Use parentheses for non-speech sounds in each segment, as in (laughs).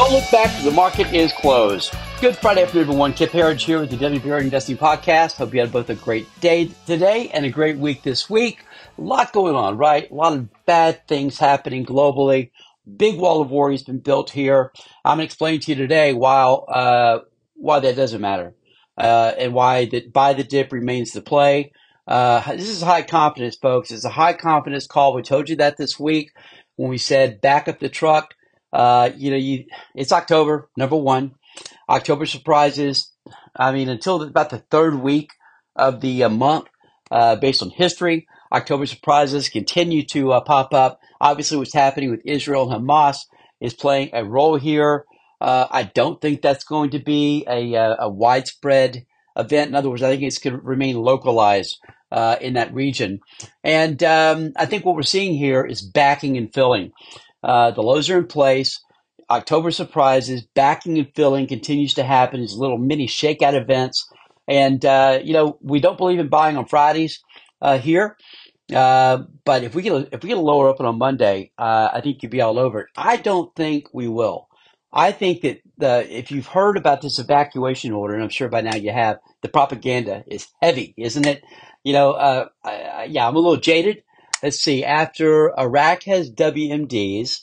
Don't look back. The market is closed. Good Friday afternoon, everyone. Kip Herriage here with the VRA Investing Podcast. Hope you had both a great day today and a great week this week. A lot going on, right? A lot of bad things happening globally. Big wall of worry has been built here. I'm going to explain to you today why, uh, why that doesn't matter uh, and why that buy the dip remains the play. Uh, this is high confidence, folks. It's a high confidence call. We told you that this week when we said back up the truck. Uh, you know, you, it's October, number one. October surprises. I mean, until about the third week of the uh, month, uh, based on history, October surprises continue to uh, pop up. Obviously, what's happening with Israel and Hamas is playing a role here. Uh, I don't think that's going to be a, a, a, widespread event. In other words, I think it's going to remain localized uh, in that region. And um, I think what we're seeing here is backing and filling. Uh, the lows are in place. October surprises, backing and filling continues to happen. These little mini shakeout events. And, uh, you know, we don't believe in buying on Fridays uh, here. Uh, but if we get a, if we get a lower open on Monday, uh, I think you'd be all over it. I don't think we will. I think that the if you've heard about this evacuation order, and I'm sure by now you have, the propaganda is heavy, isn't it? You know, uh, I, yeah, I'm a little jaded let's see, after Iraq has WMDs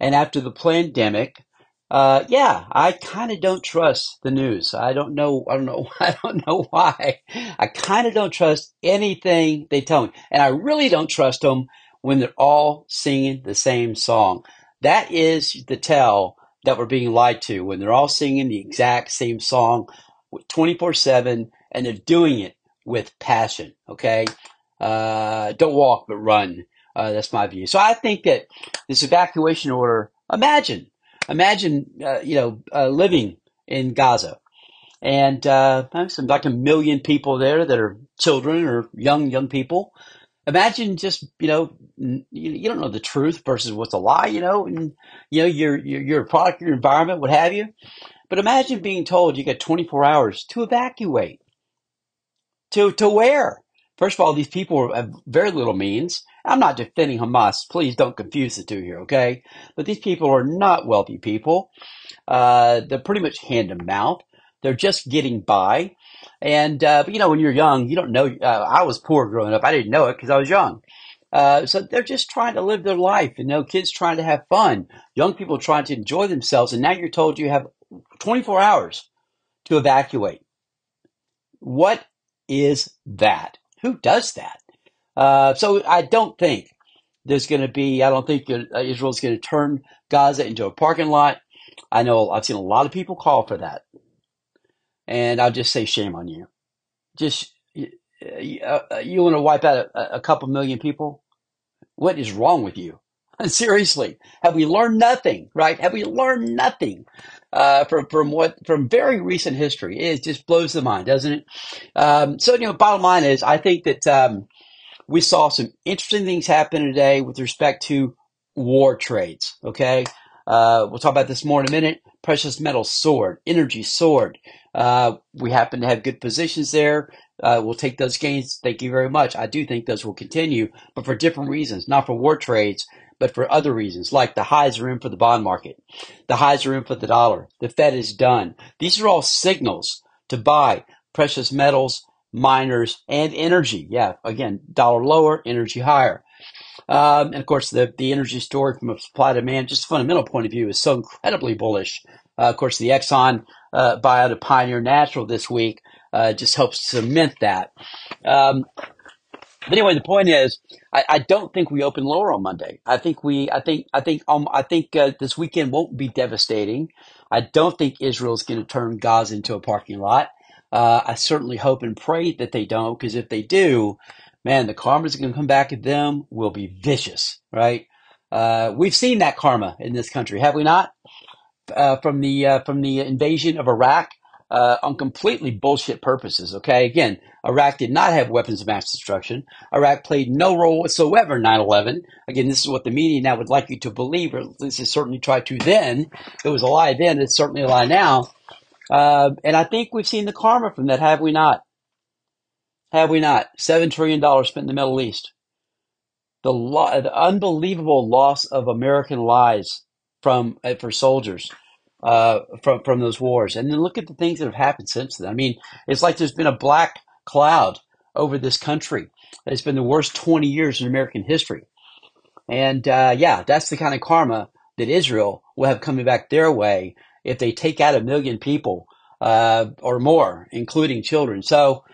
and after the pandemic, uh, yeah, I kind of don't trust the news. I don't know. I don't know. (laughs) I don't know why. I kind of don't trust anything they tell me, and I really don't trust them when they're all singing the same song. That is the tell that we're being lied to when they're all singing the exact same song, twenty four seven, and they're doing it with passion. Okay, uh, don't walk, but run. Uh, that's my view. So I think that this evacuation order, imagine, imagine, uh, you know, uh, living in Gaza and uh, some like a million people there that are children or young young people. Imagine just you know you, you don't know the truth versus what's a lie, you know, and you know you're, you're a product your environment, what have you. But imagine being told you got 24 hours to evacuate. To to where? First of all, these people have very little means. I'm not defending Hamas. Please don't confuse the two here, okay? But these people are not wealthy people. Uh, they're pretty much hand to mouth. They're just getting by. And, uh, but you know, when you're young, you don't know. Uh, I was poor growing up. I didn't know it because I was young. Uh, so they're just trying to live their life. You know, kids trying to have fun, young people trying to enjoy themselves. And now you're told you have 24 hours to evacuate. What is that? Who does that? Uh, so I don't think there's going to be. I don't think uh, Israel's going to turn Gaza into a parking lot. I know I've seen a lot of people call for that, and I'll just say shame on you. Just uh, uh, you want to wipe out a, a couple million people? What is wrong with you? (laughs) Seriously, have we learned nothing? Right? Have we learned nothing uh, from from what from very recent history? It just blows the mind, doesn't it? Um, so, you know, bottom line is, I think that um, we saw some interesting things happen today with respect to war trades. Okay, uh, we'll talk about this more in a minute. Precious metal sword, energy sword. Uh, we happen to have good positions there. Uh, we'll take those gains. Thank you very much. I do think those will continue, but for different reasons, not for war trades, but for other reasons, like the highs are in for the bond market. The highs are in for the dollar. The Fed is done. These are all signals to buy precious metals, miners, and energy. Yeah, again, dollar lower, energy higher. Um, and of course, the, the energy story from a supply demand, just fundamental point of view, is so incredibly bullish. Uh, of course, the Exxon uh, buyout of Pioneer Natural this week uh, just helps cement that. Um, but anyway, the point is, I, I, don't think we open lower on Monday. I think we, I think, I think, um, I think uh, this weekend won't be devastating. I don't think Israel's going to turn Gaza into a parking lot. Uh, I certainly hope and pray that they don't, because if they do, man, the karma's going to come back at them will be vicious, right? Uh, we've seen that karma in this country, have we not? Uh, from the uh, from the invasion of Iraq, uh, on completely bullshit purposes. Okay, again, Iraq did not have weapons of mass destruction. Iraq played no role whatsoever in 9/11. Again, this is what the media now would like you to believe, or at least it certainly tried to then. It was a lie then. It's certainly a lie now. Uh, and I think we've seen the karma from that, have we not? Have we not? Seven trillion dollars spent in the Middle East. The, lo- the unbelievable loss of American lives from uh, for soldiers uh, from from those wars. And then look at the things that have happened since then. I mean, it's like there's been a black cloud over this country. It's been the worst 20 years in American history. And uh, yeah, that's the kind of karma that Israel will have coming back their way if they take out a million people uh, or more, including children. So,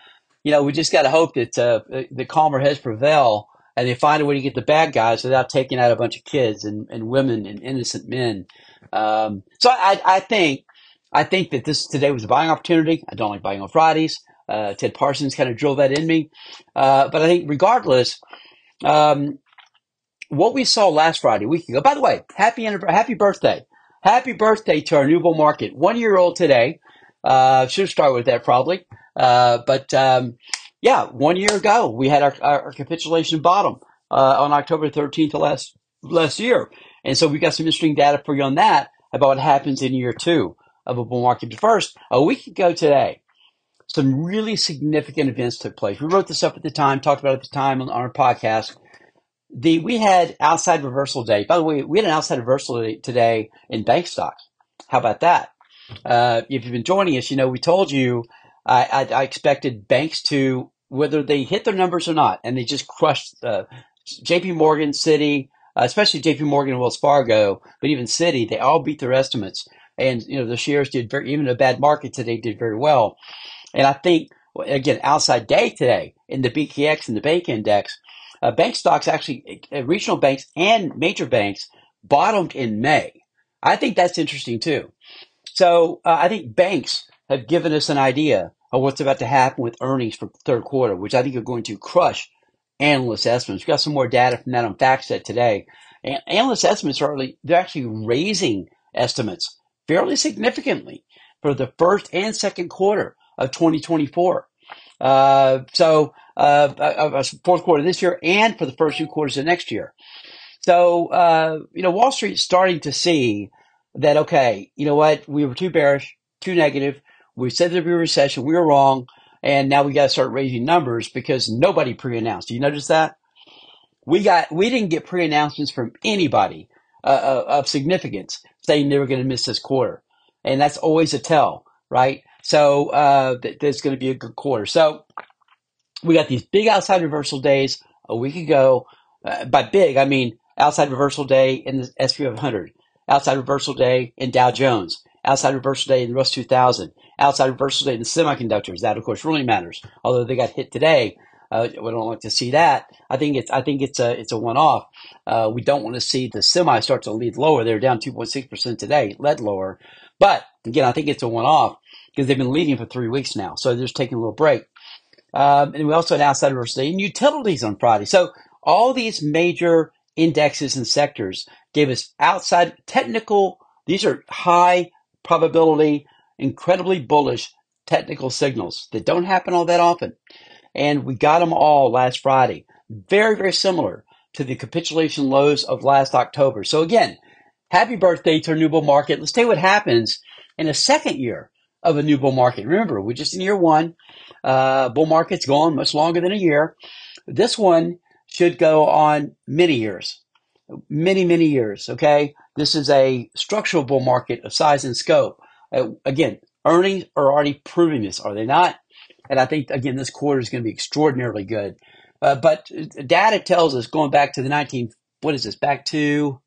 you know, we just got to hope that uh, the calmer heads prevail and they find a way to get the bad guys without taking out a bunch of kids and, and women and innocent men. Um, so I, I think I think that this today was a buying opportunity. I don't like buying on Fridays. Uh, Ted Parsons kind of drove that in me. Uh, but I think regardless, um, what we saw last Friday, week ago, by the way, happy, happy birthday. Happy birthday to our new bull market. One year old today. Uh, should started with that probably. Uh, but, um, yeah, one year ago, we had our, our, capitulation bottom, uh, on October 13th of last, last year. And so we got some interesting data for you on that about what happens in year two of a bull market. But first, a week ago today, some really significant events took place. We wrote this up at the time, talked about it at the time on our podcast. The we had outside reversal day. By the way, we had an outside reversal day today in bank stocks. How about that? Uh, if you've been joining us, you know we told you I, I, I, expected banks to whether they hit their numbers or not, and they just crushed uh, J.P. Morgan, Citi, uh, especially J.P. Morgan and Wells Fargo, but even Citi, they all beat their estimates, and you know the shares did very even a bad market today did very well. And I think, again, outside day today in the BKX and the bank index, uh, bank stocks actually, uh, regional banks and major banks bottomed in May. I think that's interesting too. So uh, I think banks have given us an idea of what's about to happen with earnings for third quarter, which I think are going to crush analyst estimates. We got some more data from that on FactSet today. And analyst estimates are really, they're actually raising estimates fairly significantly for the first and second quarter of 2024. Uh, so, uh, uh, fourth quarter this year and for the first two quarters of next year. So, uh, you know, Wall Street's starting to see that, okay, you know what? We were too bearish, too negative. We said there'd be a recession. We were wrong. And now we got to start raising numbers because nobody pre-announced. Do you notice that? We got, we didn't get pre-announcements from anybody uh, of significance saying they were going to miss this quarter. And that's always a tell, right? So uh, th- there's going to be a good quarter. So we got these big outside reversal days a week ago. Uh, by big, I mean outside reversal day in the S&P 500, outside reversal day in Dow Jones, outside reversal day in Russell 2000, outside reversal day in the semiconductors. That, of course, really matters. Although they got hit today, uh, we don't like to see that. I think it's I think it's a it's a one off. Uh, we don't want to see the semi start to lead lower. They're down 2.6 percent today, led lower. But again, I think it's a one off because they've been leading for three weeks now. So they're just taking a little break. Um, and we also had outside diversity and utilities on Friday. So all these major indexes and sectors gave us outside technical, these are high probability, incredibly bullish technical signals that don't happen all that often. And we got them all last Friday. Very, very similar to the capitulation lows of last October. So again, happy birthday to our new bull market. Let's tell you what happens in a second year of a new bull market. Remember, we're just in year one. Uh, bull market's gone much longer than a year. This one should go on many years, many, many years. Okay. This is a structural bull market of size and scope. Uh, again, earnings are already proving this, are they not? And I think, again, this quarter is going to be extraordinarily good. Uh, but data tells us going back to the 19, what is this, back to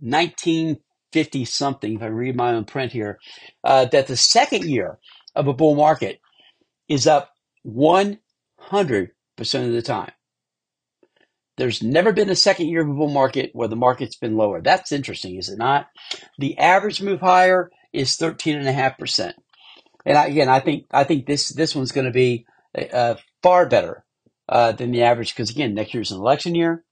1950 something, if I read my own print here, uh, that the second year of a bull market is up 100% of the time. There's never been a second year of a bull market where the market's been lower. That's interesting, is it not? The average move higher is 13.5%. And again, I think, I think this, this one's going to be uh, far better uh, than the average because again, next year's an election year.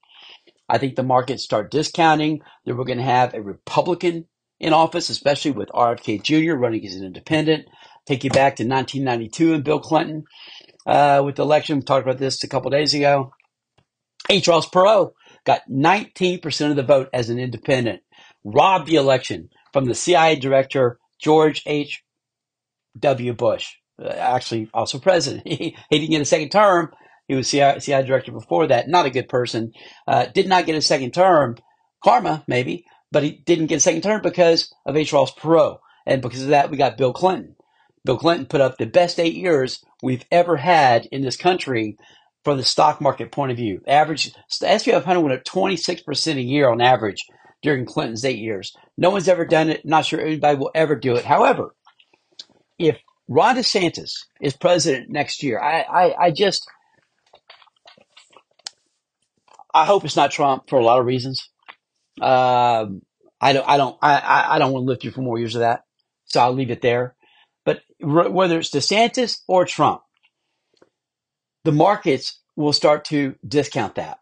I think the markets start discounting that we're going to have a Republican in office, especially with RFK Jr. running as an independent. Take you back to 1992 and Bill Clinton uh, with the election. We talked about this a couple days ago. H. Ross Perot got 19% of the vote as an independent, robbed the election from the CIA director George H. W. Bush, uh, actually also president. (laughs) he, didn't get a second term he was CIA, CI director before that. Not a good person. Uh, did not get a second term. Karma, maybe. but he didn't get a second term because of H. Ross Perot. And because of that, we got Bill Clinton. Bill Clinton put up the best eight years we've ever had in this country from the stock market point of view. Average the S&P 500 went up 26% a year on average during Clinton's eight years. No one's ever done it. Not sure anybody will ever do it. However, if Ron DeSantis is president next year, I, I, I just I hope it's not Trump for a lot of reasons. Um, I don't, I don't, I, I don't want to live through for more years of that. So I'll leave it there. But whether it's DeSantis or Trump, the markets will start to discount that.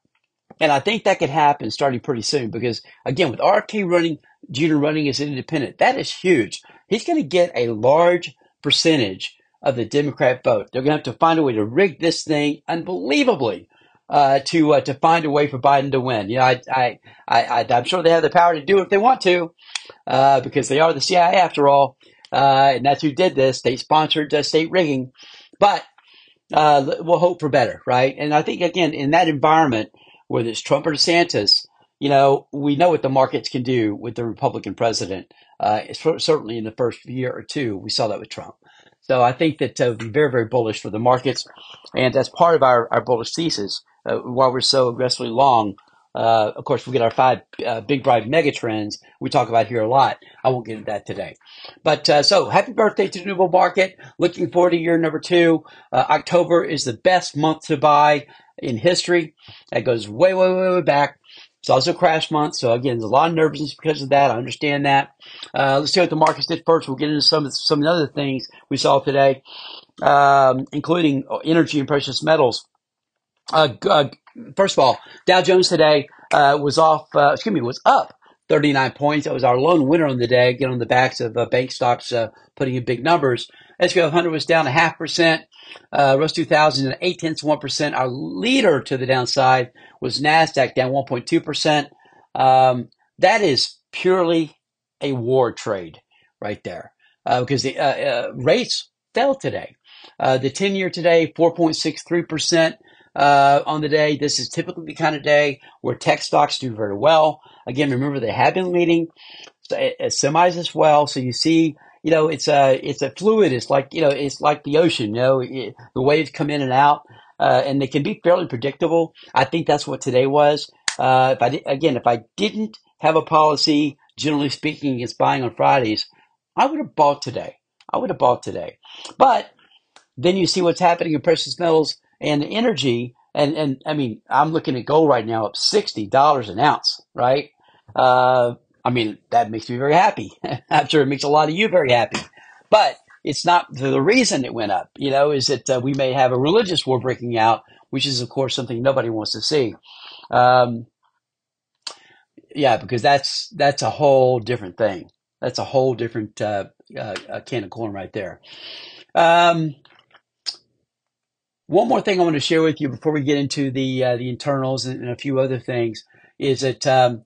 And I think that could happen starting pretty soon because again, with RFK running, Jr. running as an independent, that is huge. He's going to get a large percentage of the Democrat vote. They're going to have to find a way to rig this thing unbelievably uh, to uh, to find a way for Biden to win. You know, I, I, I, am sure they have the power to do it if they want to, uh, because they are the CIA after all, uh, and that's who did this. They sponsored uh, state rigging, but uh, we'll hope for better, right? And I think again in that environment, whether it's Trump or DeSantis, you know, we know what the markets can do with the Republican president. Uh, certainly in the first year or two, we saw that with Trump. So I think that uh, be very, very bullish for the markets. And as part of our, our bullish thesis, uh, while we're so aggressively long, uh, of course, we get our five uh, big bright mega trends we talk about here a lot. I won't get into that today. But uh, so happy birthday to the new Bull market. Looking forward to year number two. Uh, October is the best month to buy in history. That goes way, way, way, way back. It's also a crash month, so again, there's a lot of nervousness because of that. I understand that. Uh, let's see what the markets did first. We'll get into some some of the other things we saw today, um, including energy and precious metals. Uh, uh, first of all, Dow Jones today uh, was off. Uh, excuse me, was up 39 points. That was our lone winner on the day, Get on the backs of uh, bank stocks putting in big numbers. S&P 500 was down a half percent. Uh, Russ 2000 and eight tenths one percent. Our leader to the downside was Nasdaq down 1.2 percent. Um, that is purely a war trade right there uh, because the uh, uh rates fell today. Uh, the 10 year today 4.63 percent. Uh, on the day, this is typically the kind of day where tech stocks do very well. Again, remember they have been leading semis as well. So you see you know, it's a it's a fluid. It's like you know, it's like the ocean. You know, it, the waves come in and out, uh, and they can be fairly predictable. I think that's what today was. Uh, if I again, if I didn't have a policy, generally speaking, against buying on Fridays, I would have bought today. I would have bought today. But then you see what's happening in precious metals and energy. And, and I mean, I'm looking at gold right now up $60 an ounce, right? Uh, I mean, that makes me very happy. (laughs) I'm sure it makes a lot of you very happy. But it's not the reason it went up, you know, is that uh, we may have a religious war breaking out, which is, of course, something nobody wants to see. Um, yeah, because that's that's a whole different thing. That's a whole different uh, uh, can of corn right there. Um, one more thing I want to share with you before we get into the uh, the internals and, and, a few other things is that um,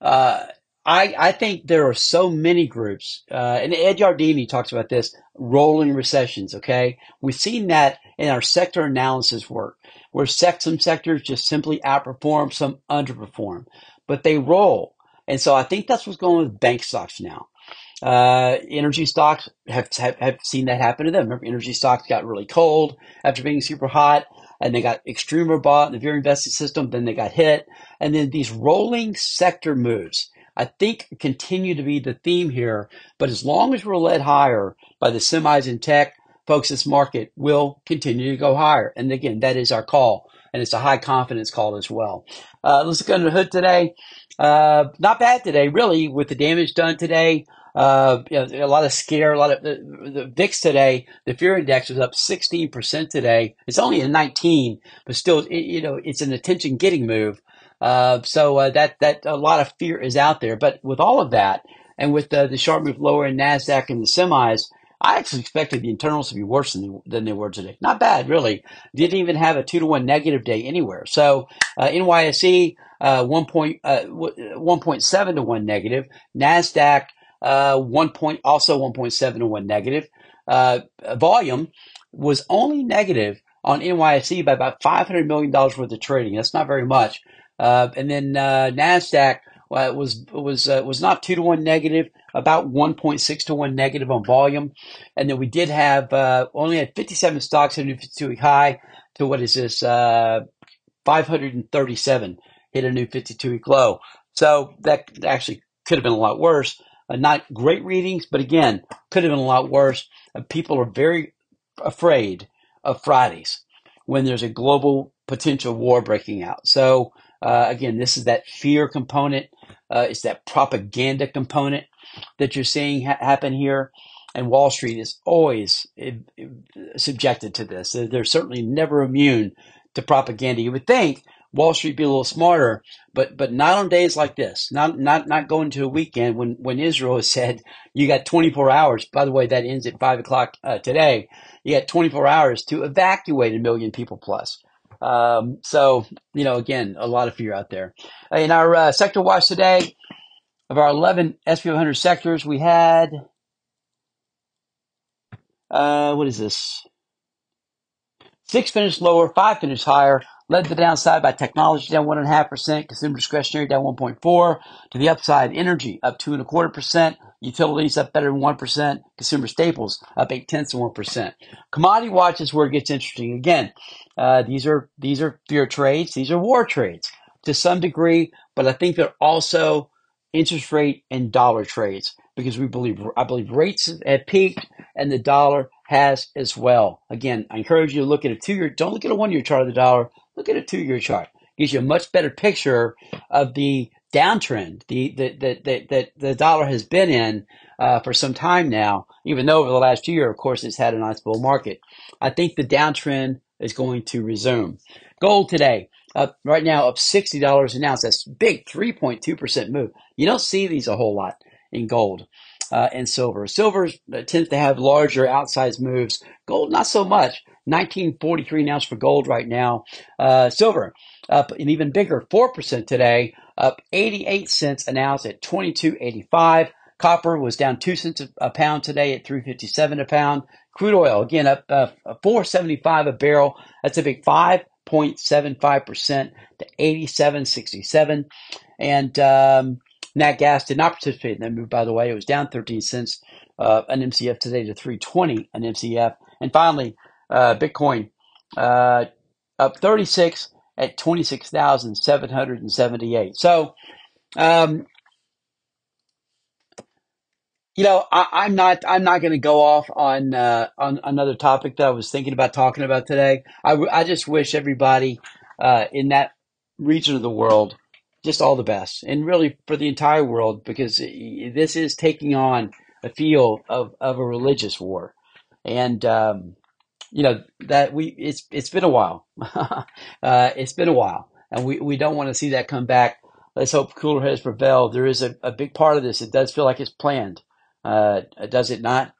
uh, I, I think there are so many groups, uh, and Ed Yardeni talks about this, rolling recessions, okay? We've seen that in our sector analysis work, where some sectors just simply outperform, some underperform, but they roll. And so I think that's what's going on with bank stocks now. Uh, energy stocks have, have, have seen that happen to them. Remember, energy stocks got really cold after being super hot, and they got extreme bought in the VRA investing system, then they got hit. And then these rolling sector moves I think continue to be the theme here. But as long as we're led higher by the semis and tech, folks, this market will continue to go higher. And again, that is our call. And it's a high confidence call as well. Uh, let's look under the hood today. Uh, not bad today, really, with the damage done today. Uh, you know, a lot of scare, a lot of the, the VIX today, the fear index was up 16% today. It's only a 19, but still, you know, it's an attention getting move. Uh, so uh, that that a lot of fear is out there. But with all of that, and with the, the sharp move lower in Nasdaq and the semis, I actually expected the internals to be worse than, than they were today. Not bad, really. Didn't even have a two to one negative day anywhere. So uh, NYSE uh, uh, one point seven to one negative. Nasdaq uh, one point also one point seven to one negative. Uh, volume was only negative on NYSE by about $500 million worth of trading. That's not very much. Uh, and then uh, NASDAQ well, it was was uh, was not two to one negative, about one point six to one negative on volume, and then we did have uh, only had fifty seven stocks at a new fifty two week high to what is this uh, five hundred and thirty seven hit a new fifty two week low. So that actually could have been a lot worse. Uh, not great readings, but again, could have been a lot worse. Uh, people are very afraid of Fridays when there's a global potential war breaking out. So uh, again, this is that fear component. Uh, it's that propaganda component that you're seeing ha- happen here. And Wall Street is always uh, subjected to this. They're certainly never immune to propaganda. You would think Wall Street be a little smarter, but but not on days like this. Not not not going to a weekend when when Israel has said you got 24 hours. By the way, that ends at five o'clock uh, today. You got 24 hours to evacuate a million people plus. Um, so you know, again, a lot of fear out there. In our uh, sector watch today, of our 11 SP 100 sectors, we had uh, what is this? Six finished lower, five finished higher. Led the downside by technology down one and a half percent, consumer discretionary down 1.4, To the upside, energy up two and a quarter percent, utilities up better than one percent, consumer staples up eight tenths of one percent. Commodity watch is where it gets interesting. Again, uh, these are these are fear trades, these are war trades to some degree, but I think they're also interest rate and dollar trades because we believe I believe rates have peaked and the dollar has as well. Again, I encourage you to look at a two year. Don't look at a one year chart of the dollar. Look at a two year chart. Gives you a much better picture of the downtrend the that that that, that the dollar has been in uh, for some time now. Even though over the last year, of course, it's had a nice bull market. I think the downtrend is going to resume. Gold today up right now up sixty dollars an ounce. That's a big, three point two percent move. You don't see these a whole lot in gold uh, and silver. Silver tends to have larger outsized moves. Gold, not so much. 1943 an ounce for gold right now. Uh, silver up an even bigger 4% today, up 88 cents an ounce at 22.85. Copper was down 2 cents a pound today at 357 a pound. Crude oil again up uh, 475 a barrel. That's a big 5.75% to 87.67. And um, Nat gas did not participate in that move, by the way. It was down 13 cents uh, an MCF today to 320 an MCF. And finally, Bitcoin uh, up 36 at 26,778. So, um, you know, I, am not I'm not going to go off on uh, on another topic that I was thinking about talking about today. I, I just wish everybody uh, in that region of the world just all the best, and really for the entire world, because this is taking on a feel of, of a religious war, and um, you know that we it's it's been a while, (laughs) uh, it's been a while, and we, we don't want to see that come back. Let's hope cooler heads prevail. There is a, a big part of this. It does feel like it's planned, uh, does it not?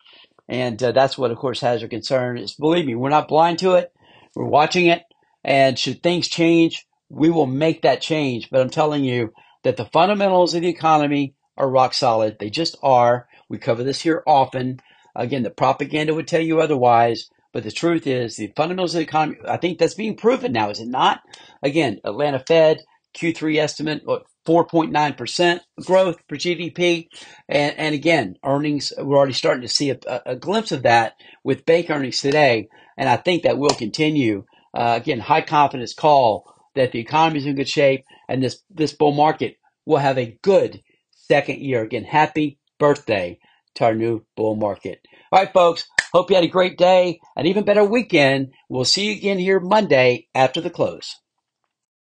And uh, that's what, of course, has our concern. Is believe me, we're not blind to it. We're watching it, and should things change, we will make that change. But I'm telling you that the fundamentals of the economy are rock solid. They just are. We cover this here often. Again, the propaganda would tell you otherwise. But the truth is, the fundamentals of the economy, I think that's being proven now, is it not? Again, Atlanta Fed, Q3 estimate, 4.9% growth for GDP. And, and again, earnings, we're already starting to see a, a, glimpse of that with bank earnings today. And I think that will continue. Uh, again, high confidence call that the economy is in good shape and this, this bull market will have a good second year. Again, happy birthday to our new bull market. All right, folks. Hope you had a great day, an even better weekend. We'll see you again here Monday after the close.